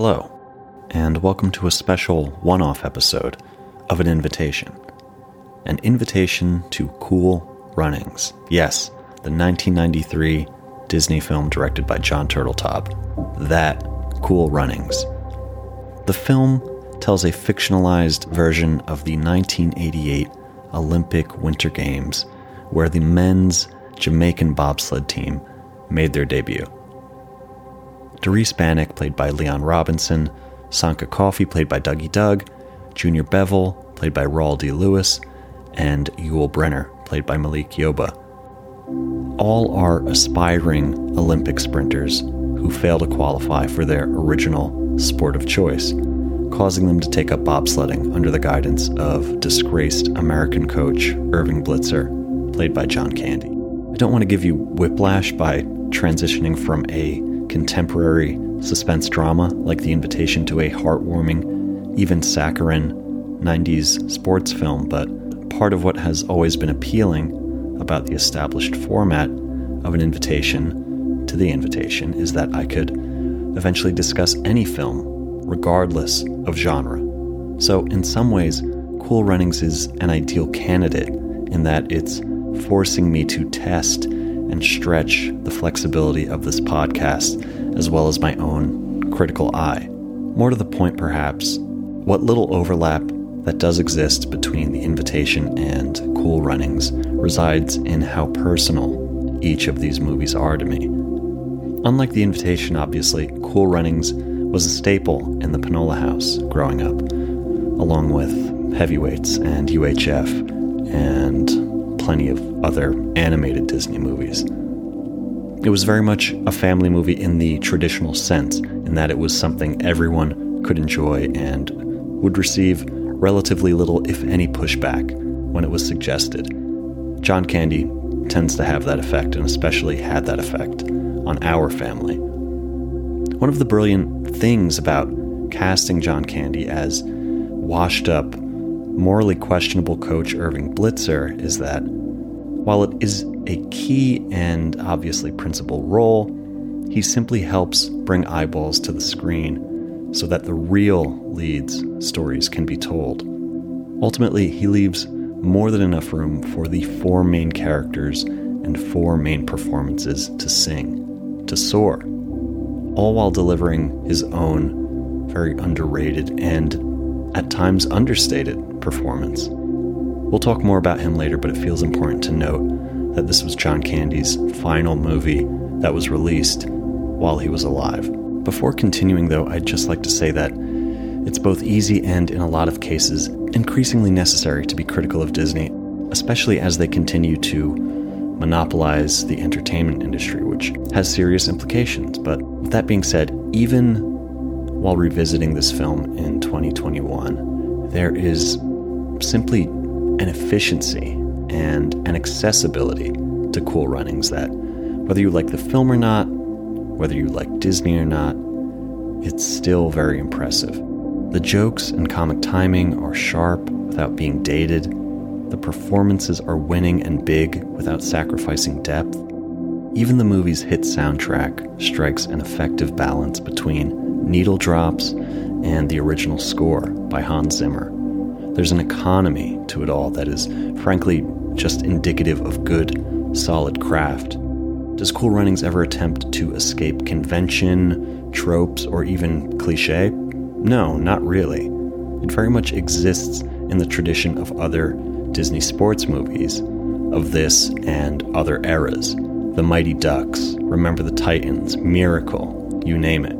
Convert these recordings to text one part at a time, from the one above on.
Hello, and welcome to a special one off episode of An Invitation. An invitation to Cool Runnings. Yes, the 1993 Disney film directed by John Turteltaub. That Cool Runnings. The film tells a fictionalized version of the 1988 Olympic Winter Games, where the men's Jamaican bobsled team made their debut. Derice Bannock, played by Leon Robinson, Sanka Coffie, played by Dougie Doug, Junior Bevil, played by Rawle D. Lewis, and Yul Brenner, played by Malik Yoba. All are aspiring Olympic sprinters who fail to qualify for their original sport of choice, causing them to take up bobsledding under the guidance of disgraced American coach Irving Blitzer, played by John Candy. I don't want to give you whiplash by transitioning from a contemporary suspense drama like The Invitation to a heartwarming, even saccharine 90s sports film, but part of what has always been appealing about the established format of an invitation to the invitation is that I could eventually discuss any film, regardless of genre. So, in some ways, Cool Runnings is an ideal candidate in that it's forcing me to test and stretch the flexibility of this podcast as well as my own critical eye. More to the point, perhaps, what little overlap that does exist between the invitation and Cool Runnings resides in how personal each of these movies are to me. Unlike the invitation, obviously, Cool Runnings was a staple in the Panola house growing up, along with Heavyweights and UHF and plenty of other animated Disney movies. It was very much a family movie in the traditional sense, in that it was something everyone could enjoy and would receive relatively little, if any, pushback when it was suggested. John Candy tends to have that effect, and especially had that effect on our family. One of the brilliant things about casting John Candy as washed up, morally questionable coach Irving Blitzer is that while it is a key and obviously principal role, he simply helps bring eyeballs to the screen so that the real leads stories can be told. Ultimately, he leaves more than enough room for the four main characters and four main performances to sing, to soar, all while delivering his own very underrated and at times understated performance. We'll talk more about him later, but it feels important to note that this was John Candy's final movie that was released while he was alive. Before continuing, though, I'd just like to say that it's both easy and, in a lot of cases, increasingly necessary to be critical of Disney, especially as they continue to monopolize the entertainment industry, which has serious implications. But with that being said, even while revisiting this film in 2021, there is simply an efficiency and an accessibility to Cool Runnings that, whether you like the film or not, whether you like Disney or not, it's still very impressive. The jokes and comic timing are sharp without being dated. The performances are winning and big without sacrificing depth. Even the movie's hit soundtrack strikes an effective balance between needle drops and the original score by Hans Zimmer. There's an economy to it all that is, frankly, just indicative of good, solid craft. Does Cool Runnings ever attempt to escape convention, tropes, or even cliche? No, not really. It very much exists in the tradition of other Disney sports movies of this and other eras. The Mighty Ducks, Remember the Titans, Miracle, you name it.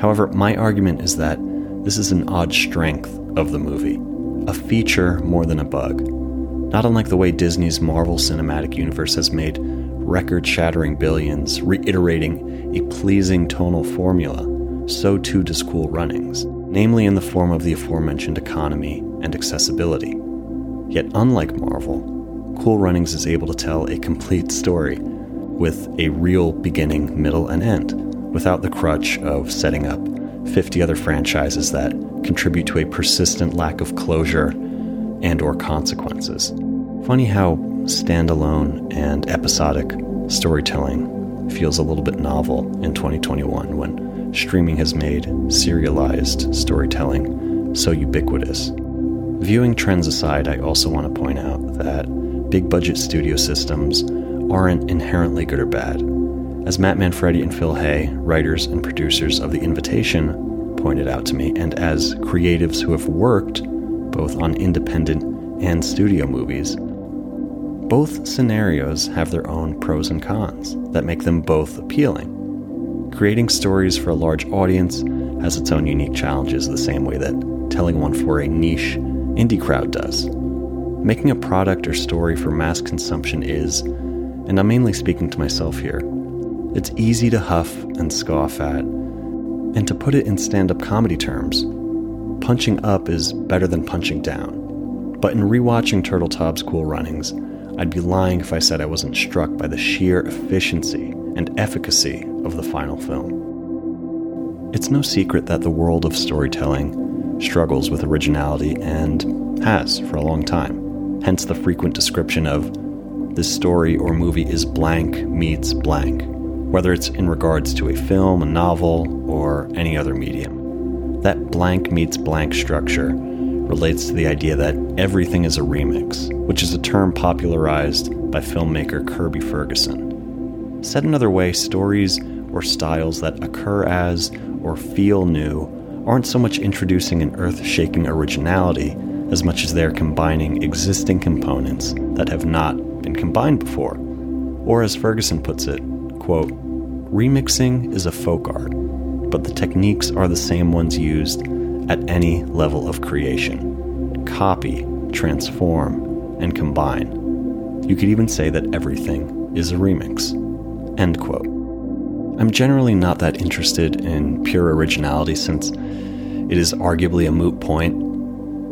However, my argument is that this is an odd strength of the movie, a feature more than a bug. Not unlike the way Disney's Marvel Cinematic Universe has made record shattering billions, reiterating a pleasing tonal formula, so too does Cool Runnings, namely in the form of the aforementioned economy and accessibility. Yet, unlike Marvel, Cool Runnings is able to tell a complete story with a real beginning, middle, and end, without the crutch of setting up 50 other franchises that contribute to a persistent lack of closure and or consequences. Funny how standalone and episodic storytelling feels a little bit novel in 2021 when streaming has made serialized storytelling so ubiquitous. Viewing trends aside, I also want to point out that big budget studio systems aren't inherently good or bad. As Matt Manfredi and Phil Hay, writers and producers of The Invitation, pointed out to me, and as creatives who have worked both on independent and studio movies, both scenarios have their own pros and cons that make them both appealing. Creating stories for a large audience has its own unique challenges, the same way that telling one for a niche indie crowd does. Making a product or story for mass consumption is, and I'm mainly speaking to myself here, it's easy to huff and scoff at. And to put it in stand up comedy terms, punching up is better than punching down. But in rewatching Turteltaub's Cool Runnings, I'd be lying if I said I wasn't struck by the sheer efficiency and efficacy of the final film. It's no secret that the world of storytelling struggles with originality and has for a long time, hence the frequent description of this story or movie is blank meets blank, whether it's in regards to a film, a novel, or any other medium. That blank meets blank structure relates to the idea that everything is a remix, which is a term popularized by filmmaker Kirby Ferguson. Said another way, stories or styles that occur as or feel new aren't so much introducing an earth shaking originality as much as they're combining existing components that have not been combined before. Or as Ferguson puts it, quote, remixing is a folk art, but the techniques are the same ones used at any level of creation copy, transform, and combine. You could even say that everything is a remix. End quote. I'm generally not that interested in pure originality since it is arguably a moot point.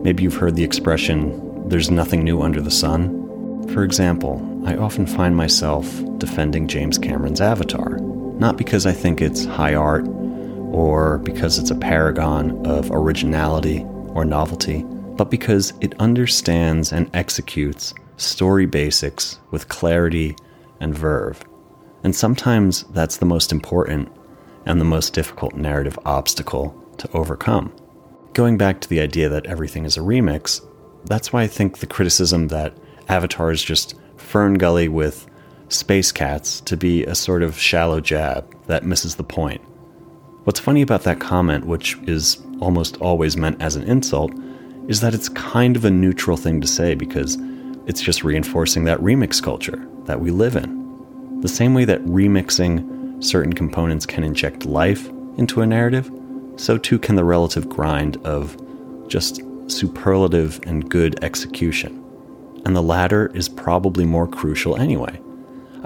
Maybe you've heard the expression, there's nothing new under the sun. For example, I often find myself defending James Cameron's Avatar, not because I think it's high art or because it's a paragon of originality or novelty, but because it understands and executes story basics with clarity and verve. And sometimes that's the most important and the most difficult narrative obstacle to overcome. Going back to the idea that everything is a remix, that's why I think the criticism that Avatar is just FernGully with space cats to be a sort of shallow jab that misses the point. What's funny about that comment, which is almost always meant as an insult, is that it's kind of a neutral thing to say because it's just reinforcing that remix culture that we live in. The same way that remixing certain components can inject life into a narrative, so too can the relative grind of just superlative and good execution. And the latter is probably more crucial anyway.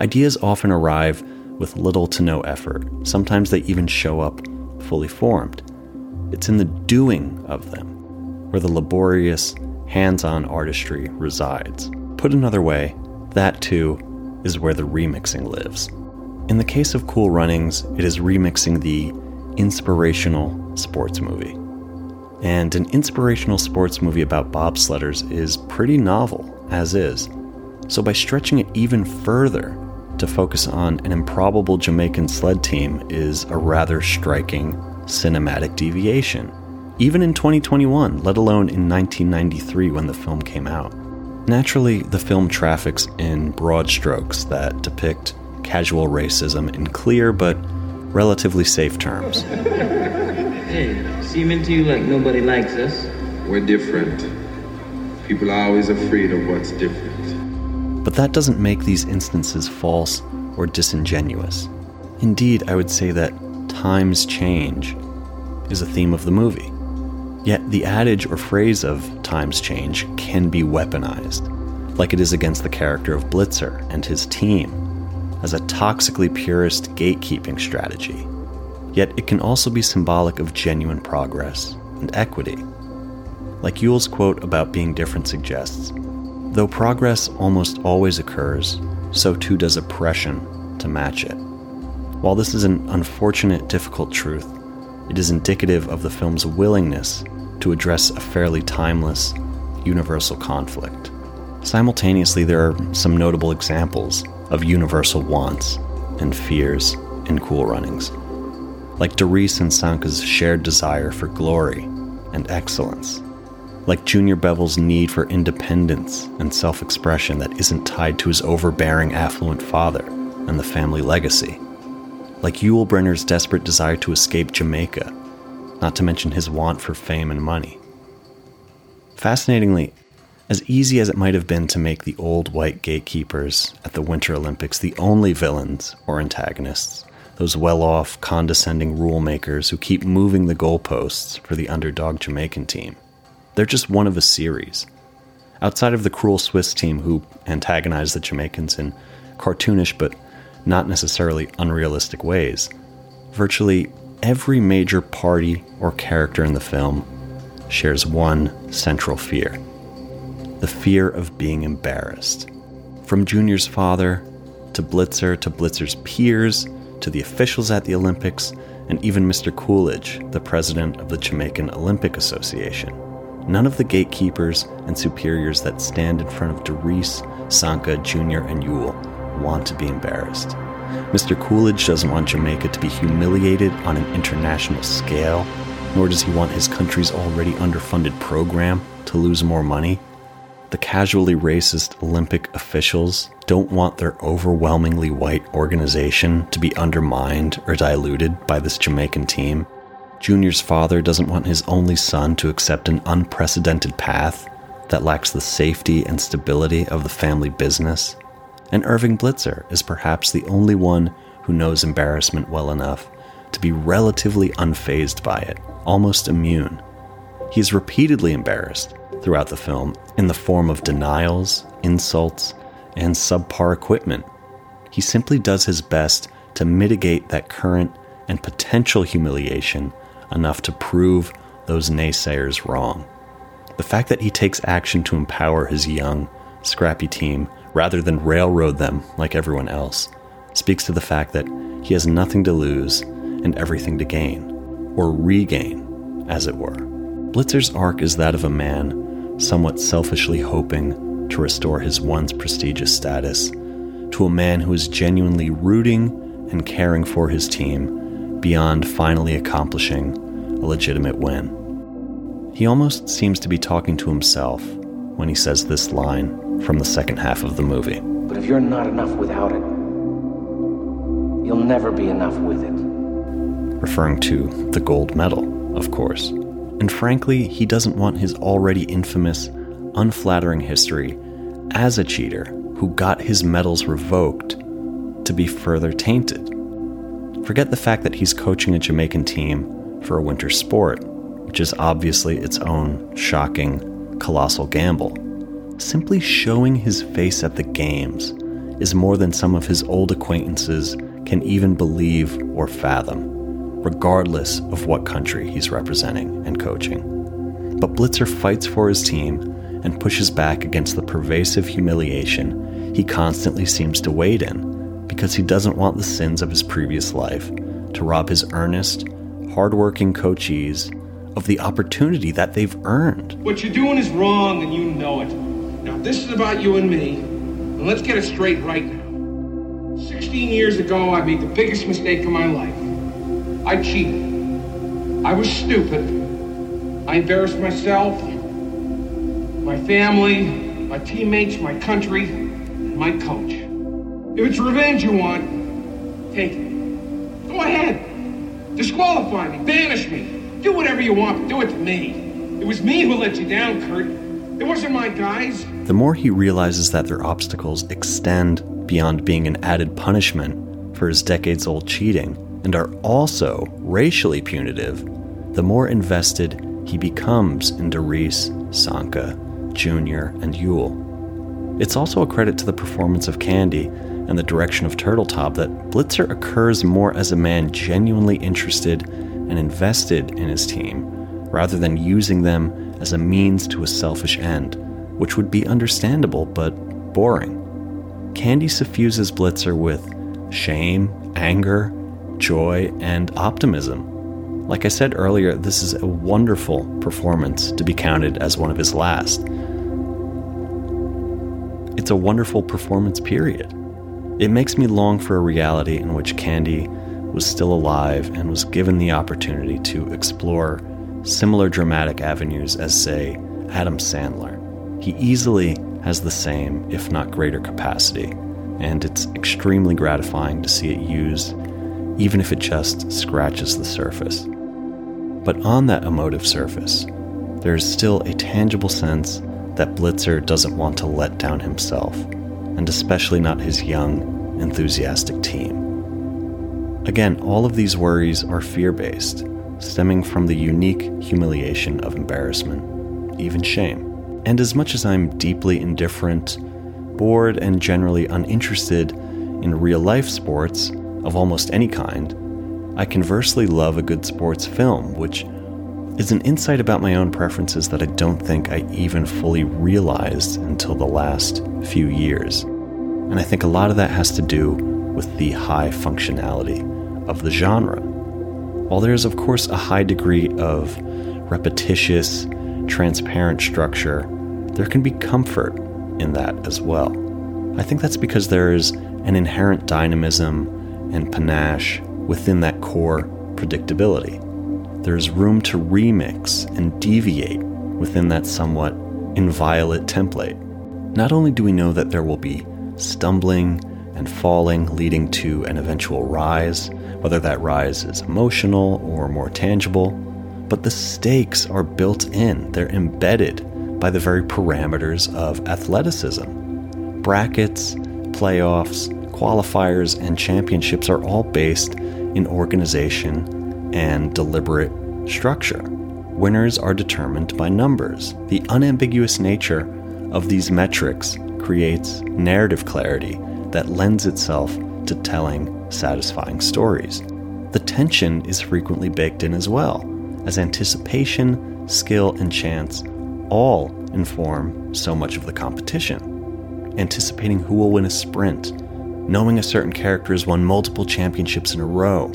Ideas often arrive with little to no effort. Sometimes they even show up fully formed. It's in the doing of them where the laborious, hands on artistry resides. Put another way, that too is where the remixing lives. In the case of Cool Runnings, it is remixing the inspirational sports movie. And an inspirational sports movie about bobsledders is pretty novel, as is. So by stretching it even further to focus on an improbable Jamaican sled team is a rather striking cinematic deviation, even in 2021, let alone in 1993 when the film came out. Naturally, the film traffics in broad strokes that depict casual racism in clear but relatively safe terms. hey, seeming to you like nobody likes us. We're different. People are always afraid of what's different. But that doesn't make these instances false or disingenuous. Indeed, I would say that times change is a theme of the movie. Yet the adage or phrase of times change can be weaponized, like it is against the character of Blitzer and his team, as a toxically purist gatekeeping strategy. Yet it can also be symbolic of genuine progress and equity. Like Yul's quote about being different suggests, Though progress almost always occurs, so too does oppression to match it. While this is an unfortunate, difficult truth, it is indicative of the film's willingness to address a fairly timeless, universal conflict. Simultaneously, there are some notable examples of universal wants and fears in Cool Runnings. like Derice and Sanka's shared desire for glory and excellence, like Junior Bevil's need for independence and self expression that isn't tied to his overbearing, affluent father and the family legacy, like Yul Brenner's desperate desire to escape Jamaica, not to mention his want for fame and money. Fascinatingly, as easy as it might have been to make the old white gatekeepers at the Winter Olympics the only villains or antagonists, those well off, condescending rule makers who keep moving the goalposts for the underdog Jamaican team. They're just one of a series. Outside of the cruel Swiss team who antagonize the Jamaicans in cartoonish but not necessarily unrealistic ways, virtually every major party or character in the film shares one central fear the fear of being embarrassed. From Junior's father, to Blitzer, to Blitzer's peers, to the officials at the Olympics, and even Mr. Coolidge, the president of the Jamaican Olympic Association. None of the gatekeepers and superiors that stand in front of Derice, Sanka, Junior, and Yul want to be embarrassed. Mr. Coolidge doesn't want Jamaica to be humiliated on an international scale, nor does he want his country's already underfunded program to lose more money. The casually racist Olympic officials don't want their overwhelmingly white organization to be undermined or diluted by this Jamaican team. Junior's father doesn't want his only son to accept an unprecedented path that lacks the safety and stability of the family business. And Irving Blitzer is perhaps the only one who knows embarrassment well enough to be relatively unfazed by it, almost immune. He is repeatedly embarrassed throughout the film in the form of denials, insults, and subpar equipment. He simply does his best to mitigate that current and potential humiliation enough to prove those naysayers wrong. The fact that he takes action to empower his young, scrappy team rather than railroad them like everyone else speaks to the fact that he has nothing to lose and everything to gain, or regain, as it were. Blitzer's arc is that of a man somewhat selfishly hoping to restore his once prestigious status, to a man who is genuinely rooting and caring for his team beyond finally accomplishing a legitimate win. He almost seems to be talking to himself when he says this line from the second half of the movie. But if you're not enough without it, you'll never be enough with it. Referring to the gold medal, of course. And frankly, he doesn't want his already infamous, unflattering history as a cheater who got his medals revoked to be further tainted. Forget the fact that he's coaching a Jamaican team for a winter sport, which is obviously its own shocking, colossal gamble. Simply showing his face at the games is more than some of his old acquaintances can even believe or fathom regardless of what country he's representing and coaching. But Blitzer fights for his team and pushes back against the pervasive humiliation he constantly seems to wade in because he doesn't want the sins of his previous life to rob his earnest, hardworking coachees of the opportunity that they've earned. What you're doing is wrong and you know it. Now, this is about you and me, and let's get it straight right now. 16 years ago, I made the biggest mistake of my life. I cheated. I was stupid. I embarrassed myself, my family, my teammates, my country, and my coach. If it's revenge you want, take it. Go ahead. Disqualify me, banish me, do whatever you want, but do it to me. It was me who let you down, Kurt. It wasn't my guys. The more he realizes that their obstacles extend beyond being an added punishment for his decades old cheating, and are also racially punitive, the more invested he becomes in Derice, Sanka, Junior, and Yul. It's also a credit to the performance of Candy and the direction of Turteltaub that Blitzer occurs more as a man genuinely interested and invested in his team, rather than using them as a means to a selfish end, which would be understandable but boring. Candy suffuses Blitzer with shame, anger, joy, and optimism. Like I said earlier, this is a wonderful performance to be counted as one of his last. It's a wonderful performance, period. It makes me long for a reality in which Candy was still alive and was given the opportunity to explore similar dramatic avenues as, say, Adam Sandler, he easily has the same, if not greater, capacity, and it's extremely gratifying to see it used, even if it just scratches the surface. But on that emotive surface, there is still a tangible sense that Blitzer doesn't want to let down himself, and especially not his young, enthusiastic team. Again, all of these worries are fear based, stemming from the unique humiliation of embarrassment, even shame. And as much as I'm deeply indifferent, bored, and generally uninterested in real life sports of almost any kind, I conversely love a good sports film, which is an insight about my own preferences that I don't think I even fully realized until the last few years. And I think a lot of that has to do with the high functionality of the genre. While there is, of course, a high degree of repetitious, transparent structure, there can be comfort in that as well. I think that's because there is an inherent dynamism and panache within that core predictability. There's room to remix and deviate within that somewhat inviolate template. Not only do we know that there will be stumbling and falling leading to an eventual rise, whether that rise is emotional or more tangible, but the stakes are built in, they're embedded by the very parameters of athleticism. Brackets, playoffs, qualifiers, and championships are all based in organization and deliberate structure. Winners are determined by numbers. The unambiguous nature of these metrics creates narrative clarity that lends itself to telling satisfying stories. The tension is frequently baked in as well, as anticipation, skill, and chance all inform so much of the competition. Anticipating who will win a sprint, knowing a certain character has won multiple championships in a row,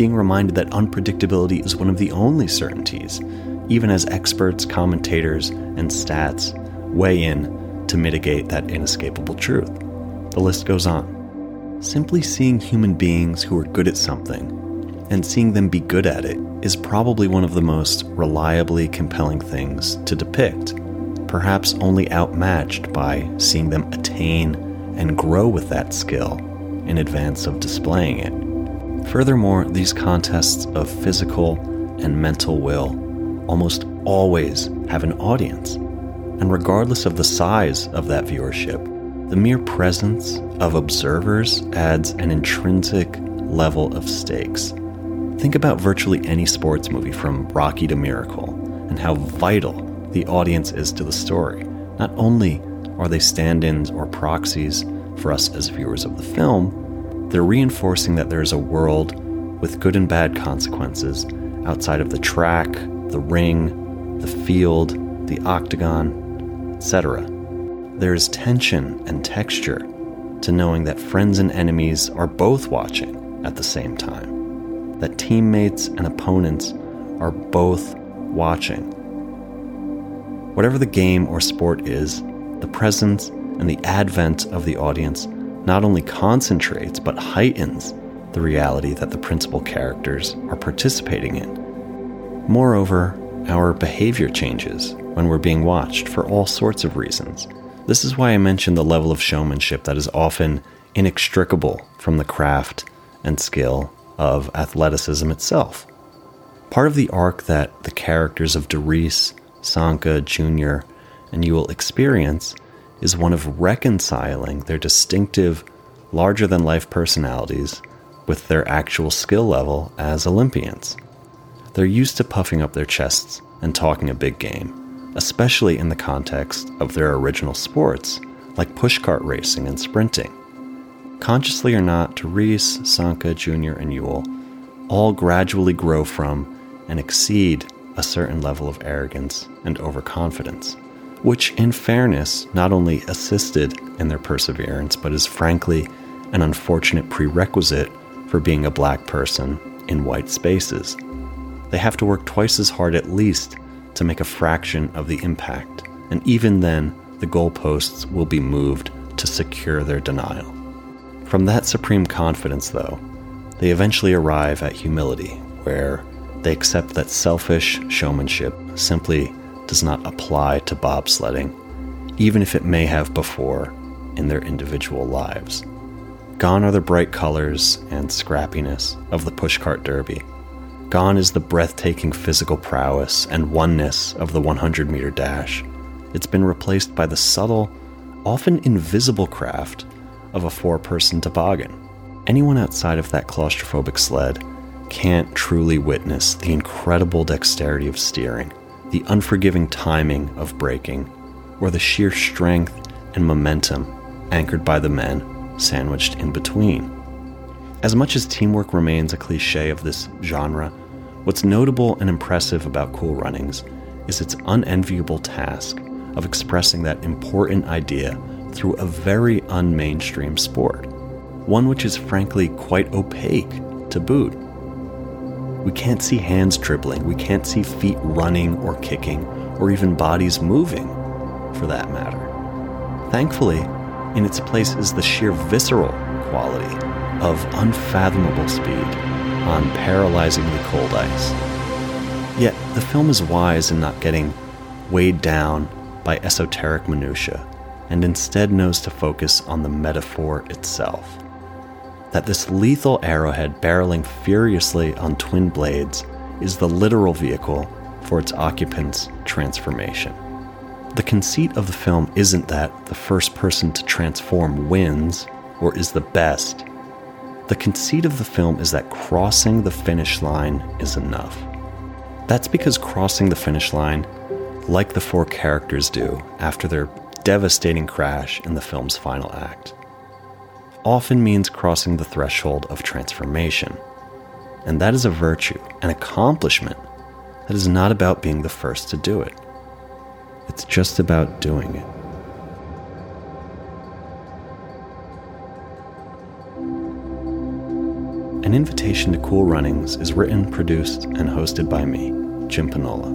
being reminded that unpredictability is one of the only certainties, even as experts, commentators, and stats weigh in to mitigate that inescapable truth. The list goes on. Simply seeing human beings who are good at something and seeing them be good at it is probably one of the most reliably compelling things to depict, perhaps only outmatched by seeing them attain and grow with that skill in advance of displaying it. Furthermore, these contests of physical and mental will almost always have an audience. And regardless of the size of that viewership, the mere presence of observers adds an intrinsic level of stakes Think about virtually any sports movie from Rocky to Miracle and how vital the audience is to the story. Not only are they stand ins or proxies for us as viewers of the film, they're reinforcing that there is a world with good and bad consequences outside of the track, the ring, the field, the octagon, etc. There is tension and texture to knowing that friends and enemies are both watching at the same time that teammates and opponents are both watching. Whatever the game or sport is, the presence and the advent of the audience not only concentrates but heightens the reality that the principal characters are participating in. Moreover, our behavior changes when we're being watched for all sorts of reasons. This is why I mentioned the level of showmanship that is often inextricable from the craft and skill of athleticism itself. Part of the arc that the characters of Derice, Sanka, Jr., and you will experience is one of reconciling their distinctive, larger than life personalities with their actual skill level as Olympians. They're used to puffing up their chests and talking a big game, especially in the context of their original sports, like pushcart racing and sprinting. Consciously or not, Derice, Sanka, Jr., and Yul all gradually grow from and exceed a certain level of arrogance and overconfidence, which, in fairness, not only assisted in their perseverance, but is frankly an unfortunate prerequisite for being a black person in white spaces. They have to work twice as hard at least to make a fraction of the impact, and even then, the goalposts will be moved to secure their denial. From that supreme confidence, though, they eventually arrive at humility, where they accept that selfish showmanship simply does not apply to bobsledding, even if it may have before in their individual lives. Gone are the bright colors and scrappiness of the pushcart derby. Gone is the breathtaking physical prowess and oneness of the 100 meter dash. It's been replaced by the subtle, often invisible craft of a four person toboggan. Anyone outside of that claustrophobic sled can't truly witness the incredible dexterity of steering, the unforgiving timing of braking, or the sheer strength and momentum anchored by the men sandwiched in between. As much as teamwork remains a cliche of this genre, what's notable and impressive about Cool Runnings is its unenviable task of expressing that important idea through a very unmainstream sport, one which is frankly quite opaque to boot. We can't see hands dribbling, we can't see feet running or kicking, or even bodies moving, for that matter. Thankfully, in its place is the sheer visceral quality of unfathomable speed on paralyzingly cold ice. Yet, the film is wise in not getting weighed down by esoteric minutiae and instead knows to focus on the metaphor itself. That this lethal arrowhead barreling furiously on twin blades is the literal vehicle for its occupant's transformation. The conceit of the film isn't that the first person to transform wins or is the best. The conceit of the film is that crossing the finish line is enough. That's because crossing the finish line, like the four characters do after their devastating crash in the film's final act, often means crossing the threshold of transformation. And that is a virtue, an accomplishment that is not about being the first to do it. It's just about doing it. An Invitation to Cool Runnings is written, produced, and hosted by me, Jim Panola.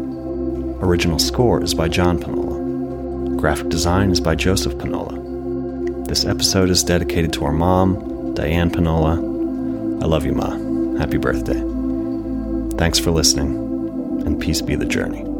Original score is by John Panola. Graphic design is by Joseph Panola. This episode is dedicated to our mom, Diane Panola. I love you, Ma. Happy birthday. Thanks for listening, and peace be the journey.